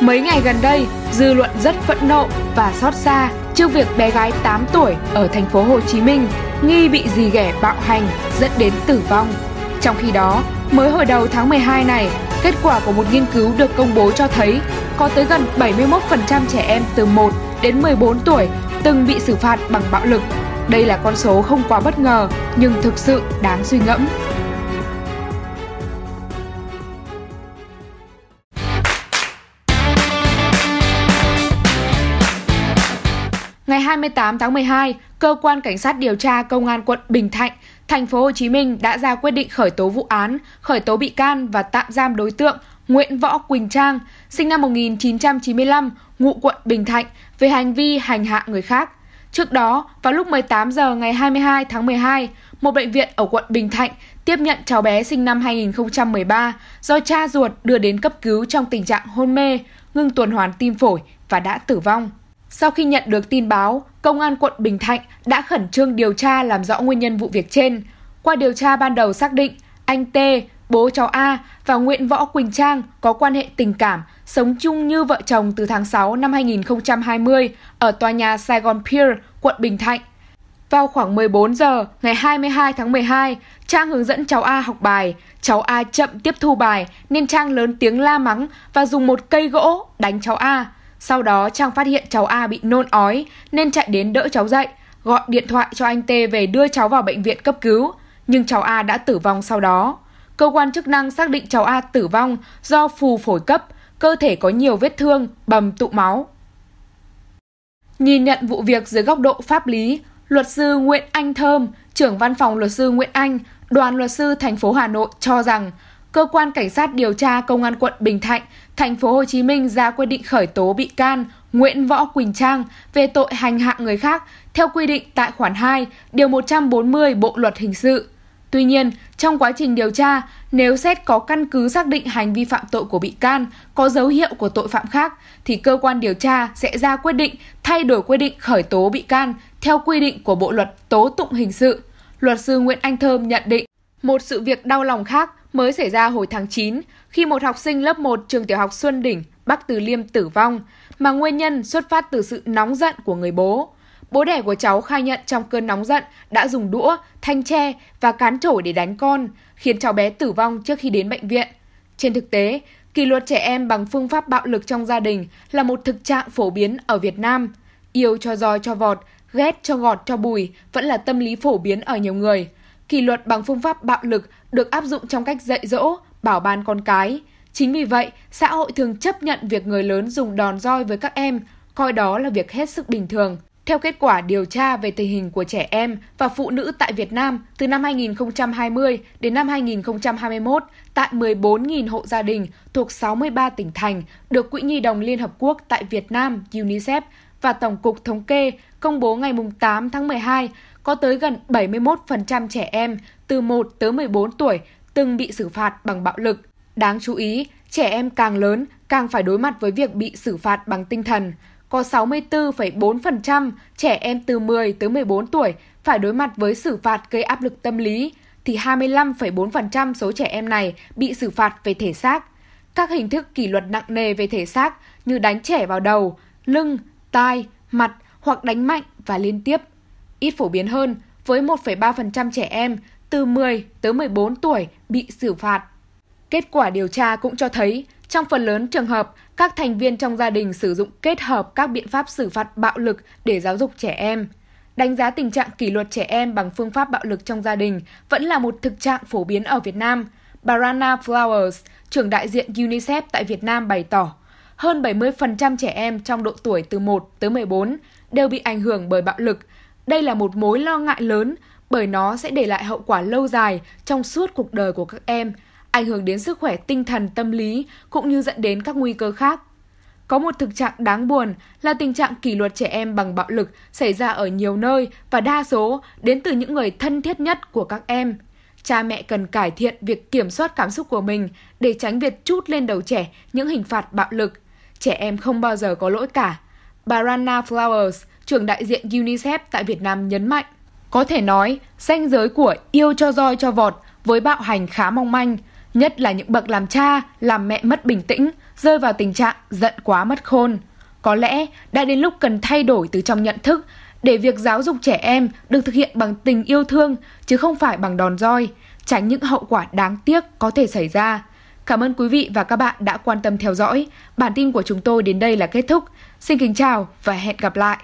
Mấy ngày gần đây, dư luận rất phẫn nộ và xót xa trước việc bé gái 8 tuổi ở thành phố Hồ Chí Minh nghi bị dì ghẻ bạo hành dẫn đến tử vong. Trong khi đó, mới hồi đầu tháng 12 này, kết quả của một nghiên cứu được công bố cho thấy có tới gần 71% trẻ em từ 1 đến 14 tuổi từng bị xử phạt bằng bạo lực. Đây là con số không quá bất ngờ nhưng thực sự đáng suy ngẫm. Ngày 28 tháng 12, cơ quan cảnh sát điều tra công an quận Bình Thạnh, thành phố Hồ Chí Minh đã ra quyết định khởi tố vụ án, khởi tố bị can và tạm giam đối tượng Nguyễn Võ Quỳnh Trang, sinh năm 1995, ngụ quận Bình Thạnh về hành vi hành hạ người khác. Trước đó, vào lúc 18 giờ ngày 22 tháng 12, một bệnh viện ở quận Bình Thạnh tiếp nhận cháu bé sinh năm 2013 do cha ruột đưa đến cấp cứu trong tình trạng hôn mê, ngưng tuần hoàn tim phổi và đã tử vong. Sau khi nhận được tin báo, Công an quận Bình Thạnh đã khẩn trương điều tra làm rõ nguyên nhân vụ việc trên. Qua điều tra ban đầu xác định, anh T, bố cháu A và Nguyễn Võ Quỳnh Trang có quan hệ tình cảm, sống chung như vợ chồng từ tháng 6 năm 2020 ở tòa nhà Saigon Pier, quận Bình Thạnh. Vào khoảng 14 giờ ngày 22 tháng 12, Trang hướng dẫn cháu A học bài. Cháu A chậm tiếp thu bài nên Trang lớn tiếng la mắng và dùng một cây gỗ đánh cháu A. Sau đó Trang phát hiện cháu A bị nôn ói nên chạy đến đỡ cháu dậy, gọi điện thoại cho anh T về đưa cháu vào bệnh viện cấp cứu, nhưng cháu A đã tử vong sau đó. Cơ quan chức năng xác định cháu A tử vong do phù phổi cấp, cơ thể có nhiều vết thương, bầm tụ máu. Nhìn nhận vụ việc dưới góc độ pháp lý, luật sư Nguyễn Anh Thơm, trưởng văn phòng luật sư Nguyễn Anh, đoàn luật sư thành phố Hà Nội cho rằng cơ quan cảnh sát điều tra công an quận Bình Thạnh, thành phố Hồ Chí Minh ra quyết định khởi tố bị can Nguyễn Võ Quỳnh Trang về tội hành hạ người khác theo quy định tại khoản 2, điều 140 Bộ luật hình sự. Tuy nhiên, trong quá trình điều tra, nếu xét có căn cứ xác định hành vi phạm tội của bị can có dấu hiệu của tội phạm khác, thì cơ quan điều tra sẽ ra quyết định thay đổi quyết định khởi tố bị can theo quy định của Bộ luật tố tụng hình sự. Luật sư Nguyễn Anh Thơm nhận định, một sự việc đau lòng khác mới xảy ra hồi tháng 9 khi một học sinh lớp 1 trường tiểu học Xuân Đỉnh, Bắc Từ Liêm tử vong, mà nguyên nhân xuất phát từ sự nóng giận của người bố. Bố đẻ của cháu khai nhận trong cơn nóng giận đã dùng đũa, thanh tre và cán chổi để đánh con, khiến cháu bé tử vong trước khi đến bệnh viện. Trên thực tế, kỷ luật trẻ em bằng phương pháp bạo lực trong gia đình là một thực trạng phổ biến ở Việt Nam. Yêu cho roi cho vọt, ghét cho gọt cho bùi vẫn là tâm lý phổ biến ở nhiều người. Kỷ luật bằng phương pháp bạo lực được áp dụng trong cách dạy dỗ, bảo ban con cái. Chính vì vậy, xã hội thường chấp nhận việc người lớn dùng đòn roi với các em, coi đó là việc hết sức bình thường. Theo kết quả điều tra về tình hình của trẻ em và phụ nữ tại Việt Nam từ năm 2020 đến năm 2021 tại 14.000 hộ gia đình thuộc 63 tỉnh thành được Quỹ Nhi đồng Liên Hợp Quốc tại Việt Nam UNICEF và Tổng cục Thống kê công bố ngày 8 tháng 12 có tới gần 71% trẻ em từ 1 tới 14 tuổi từng bị xử phạt bằng bạo lực. Đáng chú ý, trẻ em càng lớn càng phải đối mặt với việc bị xử phạt bằng tinh thần có 64,4% trẻ em từ 10 tới 14 tuổi phải đối mặt với xử phạt gây áp lực tâm lý, thì 25,4% số trẻ em này bị xử phạt về thể xác. Các hình thức kỷ luật nặng nề về thể xác như đánh trẻ vào đầu, lưng, tai, mặt hoặc đánh mạnh và liên tiếp. Ít phổ biến hơn với 1,3% trẻ em từ 10 tới 14 tuổi bị xử phạt. Kết quả điều tra cũng cho thấy trong phần lớn trường hợp, các thành viên trong gia đình sử dụng kết hợp các biện pháp xử phạt bạo lực để giáo dục trẻ em. Đánh giá tình trạng kỷ luật trẻ em bằng phương pháp bạo lực trong gia đình vẫn là một thực trạng phổ biến ở Việt Nam. Bà Rana Flowers, trưởng đại diện UNICEF tại Việt Nam bày tỏ, hơn 70% trẻ em trong độ tuổi từ 1 tới 14 đều bị ảnh hưởng bởi bạo lực. Đây là một mối lo ngại lớn bởi nó sẽ để lại hậu quả lâu dài trong suốt cuộc đời của các em – ảnh hưởng đến sức khỏe tinh thần tâm lý cũng như dẫn đến các nguy cơ khác. Có một thực trạng đáng buồn là tình trạng kỷ luật trẻ em bằng bạo lực xảy ra ở nhiều nơi và đa số đến từ những người thân thiết nhất của các em. Cha mẹ cần cải thiện việc kiểm soát cảm xúc của mình để tránh việc chút lên đầu trẻ những hình phạt bạo lực. Trẻ em không bao giờ có lỗi cả. Bà Rana Flowers, trưởng đại diện UNICEF tại Việt Nam nhấn mạnh, có thể nói, ranh giới của yêu cho roi cho vọt với bạo hành khá mong manh, nhất là những bậc làm cha, làm mẹ mất bình tĩnh, rơi vào tình trạng giận quá mất khôn. Có lẽ đã đến lúc cần thay đổi từ trong nhận thức để việc giáo dục trẻ em được thực hiện bằng tình yêu thương chứ không phải bằng đòn roi, tránh những hậu quả đáng tiếc có thể xảy ra. Cảm ơn quý vị và các bạn đã quan tâm theo dõi. Bản tin của chúng tôi đến đây là kết thúc. Xin kính chào và hẹn gặp lại.